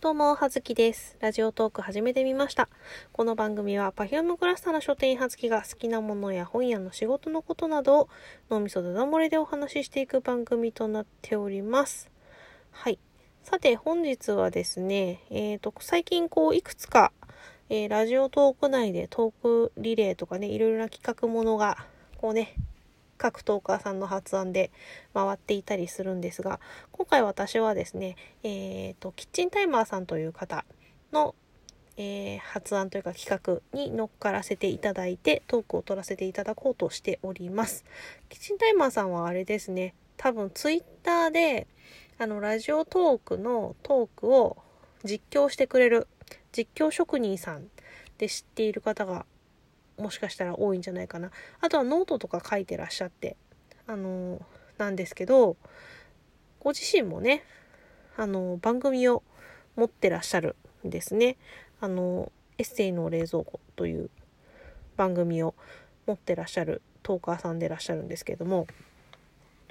どうも、はずきです。ラジオトーク始めてみました。この番組は Perfume クラスターの書店員はずきが好きなものや本屋の仕事のことなどを脳みそだだ漏れでお話ししていく番組となっております。はい。さて、本日はですね、えっ、と、最近こう、いくつか、えーラジオトーク内でトークリレーとかね、いろいろな企画ものが、こうね、各トーカーさんの発案で回っていたりするんですが、今回私はですね、えっ、と、キッチンタイマーさんという方の、えー発案というか企画に乗っからせていただいて、トークを取らせていただこうとしております。キッチンタイマーさんはあれですね、多分ツイッターで、あの、ラジオトークのトークを実況してくれる実況職人さんで知っている方がもしかしたら多いんじゃないかな。あとはノートとか書いてらっしゃって、あのなんですけど、ご自身もね、あの番組を持ってらっしゃるんですね。あのエッセイの冷蔵庫という番組を持ってらっしゃるトーカーさんでいらっしゃるんですけども、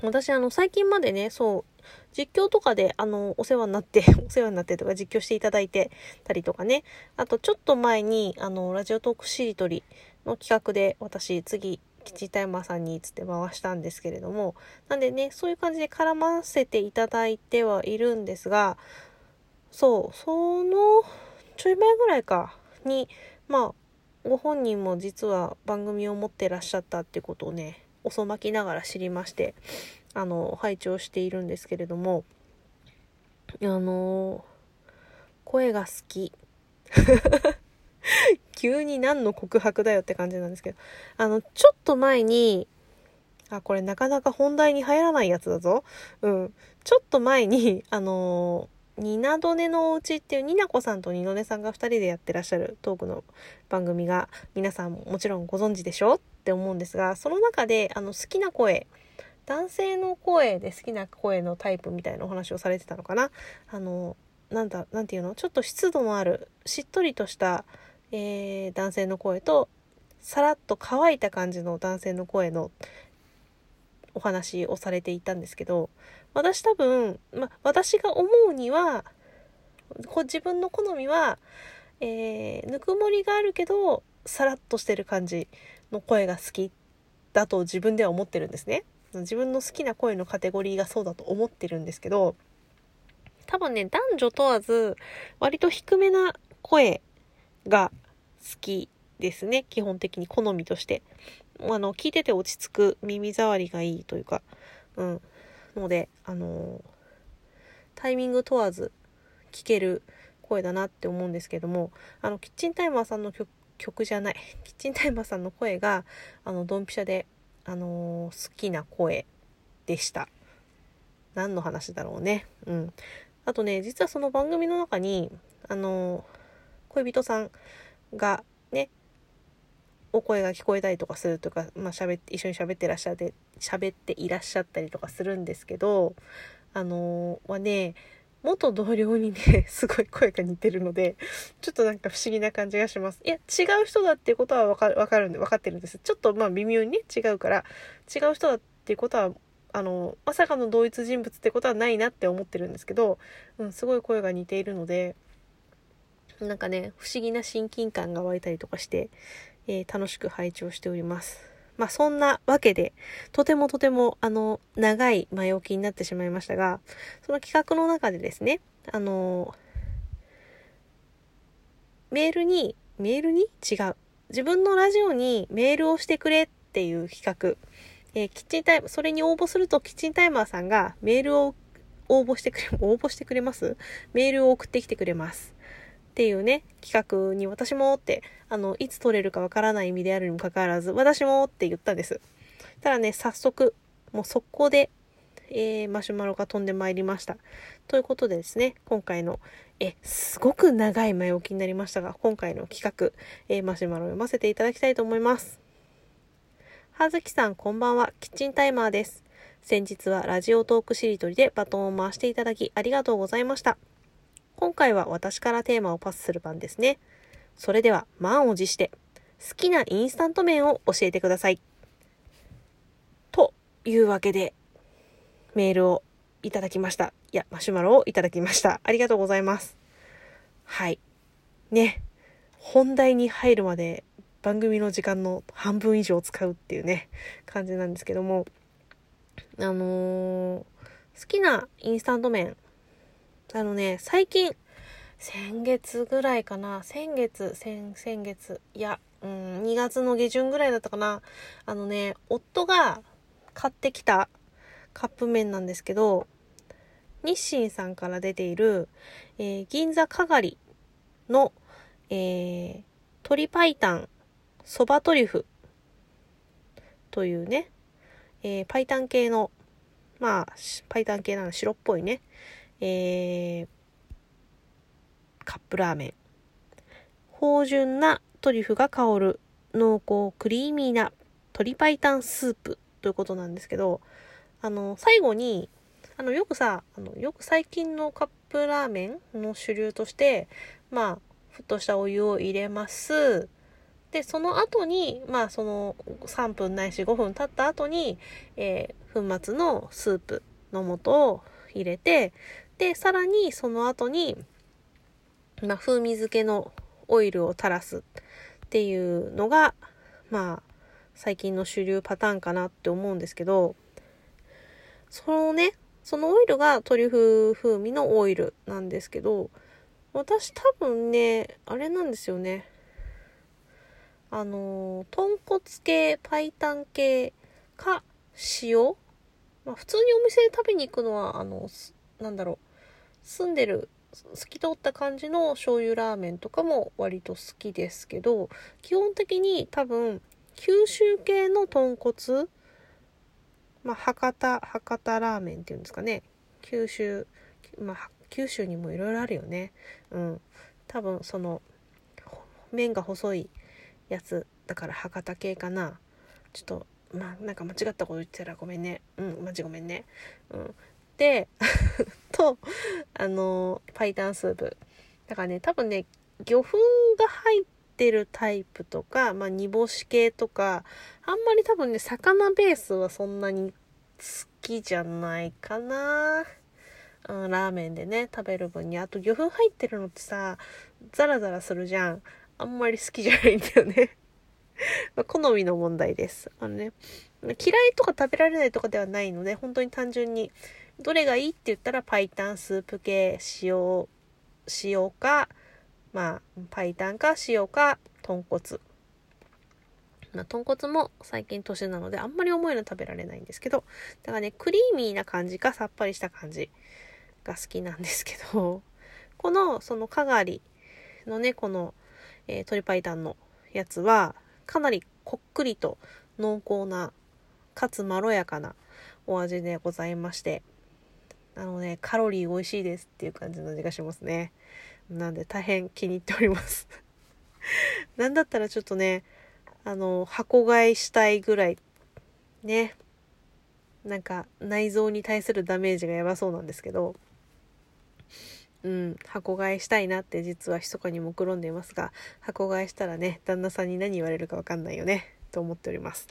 私、あの、最近までね、そう、実況とかで、あの、お世話になって、お世話になってとか実況していただいてたりとかね、あと、ちょっと前に、あの、ラジオトークしりとりの企画で、私、次、キチタイマーさんにつって回したんですけれども、なんでね、そういう感じで絡ませていただいてはいるんですが、そう、その、ちょい前ぐらいか、に、まあ、ご本人も実は番組を持ってらっしゃったってことをね、遅まきながら知りまして、あの、拝聴しているんですけれども、あの、声が好き。急に何の告白だよって感じなんですけど、あの、ちょっと前に、あ、これなかなか本題に入らないやつだぞ。うん。ちょっと前に、あのニナドネのお家っていうニナコさんとニノネさんが2人でやってらっしゃるトークの番組が皆さんももちろんご存知でしょって思うんですがその中であの好きな声男性の声で好きな声のタイプみたいなお話をされてたのかなあのなんだなんていうの？ちょっと湿度のあるしっとりとした、えー男性の声とさらっと乾いた感じの男性の声のお話をされていたんですけど私多分、ま、私が思うにはこ自分の好みは、えーぬくもりがあるけどさらっとしてる感じの声が好きだと自分では思ってるんですね。自分の好きな声のカテゴリーがそうだと思ってるんですけど多分ね男女問わず割と低めな声が好きですね。基本的に好みとして。あの聞いてて落ち着く耳障りがいいというか。うん。のであのタイミング問わず聞ける声だなって思うんですけども。あのキッチンタイマーさんの曲曲じゃない。キッチンタイマーさんの声があのドンピシャで、あの好きな声でした。何の話だろうね。うん。あとね実はその番組の中にあの恋人さんがねお声が聞こえたりとかするとか、まあ、喋って一緒に喋ってらっしゃって喋っていらっしゃったりとかするんですけどあのはね元同僚にね すごい声が似てるのでちょっとなんか不思議な感じがします。いや違う人だっていうことはわかわかるんで分かってるんです。ちょっとまあ微妙にね違うから違う人だっていうことはあのまさかの同一人物ってことはないなって思ってるんですけど、うん、すごい声が似ているのでなんかね不思議な親近感が湧いたりとかして、えー楽しく拝聴しております。まあそんなわけで、とてもとてもあの長い前置きになってしまいましたが、その企画の中でですね、あのメールに、メールに？違う。自分のラジオにメールをしてくれっていう企画。えーキッチンタイム、それに応募するとキッチンタイマーさんがメールを応募してくれ、応募してくれます？メールを送ってきてくれます。っていうね、企画に私もって、あの、いつ取れるかわからない意味であるにもかかわらず、私もって言ったんです。ただね、早速、もう速攻で、えーマシュマロが飛んでまいりました。ということでですね、今回の、え、すごく長い前置きになりましたが、今回の企画、えーマシュマロを読ませていただきたいと思います。はずきさん、こんばんは。キッチンタイマーです。先日はラジオトークしりとりでバトンを回していただきありがとうございました。今回は私からテーマをパスする番ですね。それでは満を持して好きなインスタント麺を教えてください。というわけでメールをいただきました。いや、マシュマロをいただきました。ありがとうございます。はい。ね。本題に入るまで番組の時間の半分以上使うっていうね、感じなんですけども、あのー、好きなインスタント麺、あのね、最近、先月ぐらいかな、先月、先、先月、いや、うん、2月の下旬ぐらいだったかな、あのね、夫が買ってきたカップ麺なんですけど、日清さんから出ている、えー、銀座かがりの、えー、鶏白湯そばトリュフというね、えー、パイタン系の、まあ、パイタン系なの白っぽいね、えー、カップラーメン。芳醇なトリュフが香る濃厚クリーミーな鶏白湯スープということなんですけど、あの、最後に、あの、よくさ、あの、よく最近のカップラーメンの主流として、まあ、沸騰したお湯を入れます。で、その後に、まあ、その3分ないし5分経った後に、えー、粉末のスープの素を入れて、で、さらにその後に、まあ、風味付けのオイルを垂らすっていうのが、まあ、最近の主流パターンかなって思うんですけど、そのね、そのオイルがトリュフ風味のオイルなんですけど、私多分ね、あれなんですよね。あの豚骨系、白湯系か塩、まあ、普通にお店で食べに行くのは、あの、なんだろう、住んでる、透き通った感じの醤油ラーメンとかも割と好きですけど、基本的に多分、九州系の豚骨、まあ、博多、博多ラーメンっていうんですかね。九州、まあ、九州にもいろいろあるよね。うん。多分、その、麺が細いやつだから博多系かなちょっとまあなんか間違ったこと言ってたらごめんねうんマジごめんねうんで とあのパイタンスープ。だからね多分ね魚粉が入ってるタイプとかまあ煮干し系とかあんまり多分ね魚ベースはそんなに好きじゃないかな。うん、ラーメンでね食べる分に。あと魚粉入ってるのってさザラザラするじゃん。あんまり好きじゃないんだよね。ま好みの問題です。あのね、嫌いとか食べられないとかではないので、本当に単純に、どれがいいって言ったら、パイタンスープ系、塩、塩か、まあ、パイタンか塩か、豚骨。まあ、豚骨も最近年なので、あんまり重いの食べられないんですけど、だからね、クリーミーな感じか、さっぱりした感じが好きなんですけど、この、その、かがりのね、この、えー、鶏白湯のやつは、かなりこっくりと濃厚な、かつまろやかなお味でございまして、あのね、カロリー美味しいですっていう感じの味がしますね。なんで大変気に入っております なんだったらちょっとね、あの、箱買いしたいぐらい、ね、なんか内臓に対するダメージがやばそうなんですけど、うん、箱買いしたいなって実は密かに目論んでいますが、箱買いしたらね、旦那さんに何言われるかわかんないよね、と思っております。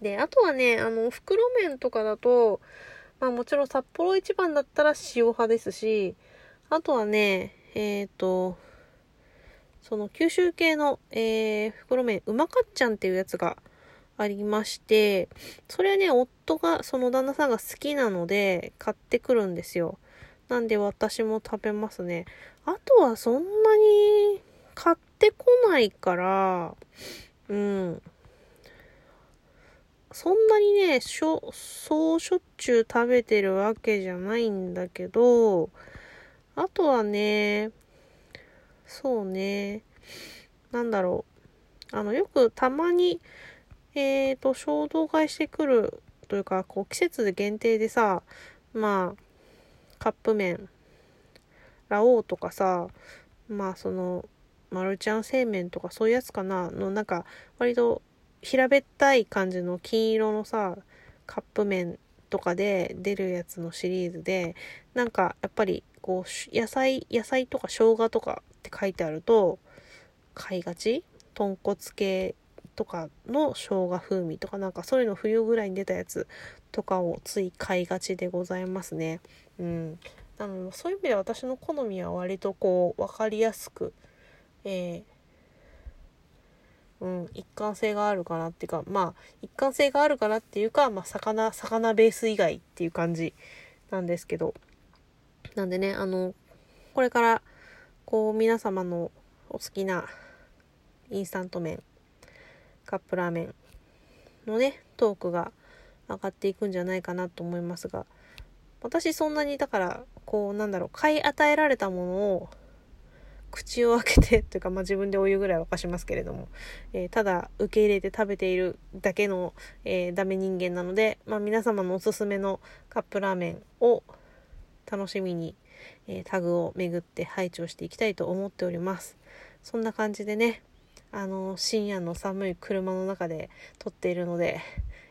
で、あとはね、あの、袋麺とかだと、まあもちろん札幌一番だったら塩派ですし、あとはね、えっ、ー、と、その九州系の、えー、袋麺、うまかっちゃんっていうやつがありまして、それはね、夫が、その旦那さんが好きなので、買ってくるんですよ。なんで私も食べますね。あとはそんなに買ってこないから、うん。そんなにね、しょ、そうしょっちゅう食べてるわけじゃないんだけど、あとはね、そうね、なんだろう。あの、よくたまに、えっ、ー、と、衝動買いしてくるというか、こう、季節限定でさ、まあ、カップ麺ラオウとかさまあそのマルちゃん製麺とかそういうやつかなのなんか割と平べったい感じの金色のさカップ麺とかで出るやつのシリーズでなんかやっぱりこう野菜野菜とか生姜とかって書いてあると買いがち？豚骨系とかの生姜風味とかなんかそういうの冬ぐらいに出たやつとかをつい買いがちでございますね。うん。あのそういう意味で私の好みは割とこう分かりやすく、え、うん、一貫性があるかなっていうかまあ一貫性があるかなっていうか、まあ、魚魚ベース以外っていう感じなんですけど。なんでねあのこれからこう皆様のお好きなインスタント麺カップラーメンのねトークが上がっていくんじゃないかなと思いますが私そんなにだからこうなんだろう買い与えられたものを口を開けてというか、まあ、自分でお湯ぐらい沸かしますけれども、えー、ただ受け入れて食べているだけの、えー、ダメ人間なので、まあ、皆様のおすすめのカップラーメンを楽しみに、えー、タグを巡って配置をしていきたいと思っております。そんな感じでねあの深夜の寒い車の中で撮っているので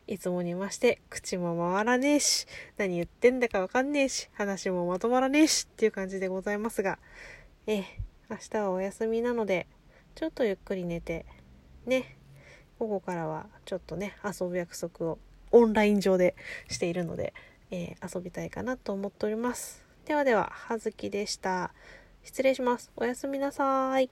いつもにまして口も回らねえし何言ってんだかわかんねえし話もまとまらねえしっていう感じでございますがえ明日はお休みなのでちょっとゆっくり寝てね。午後からはちょっとね遊ぶ約束をオンライン上でしているので、えー、遊びたいかなと思っております。ではでは葉月でした。失礼します。おやすみなさい。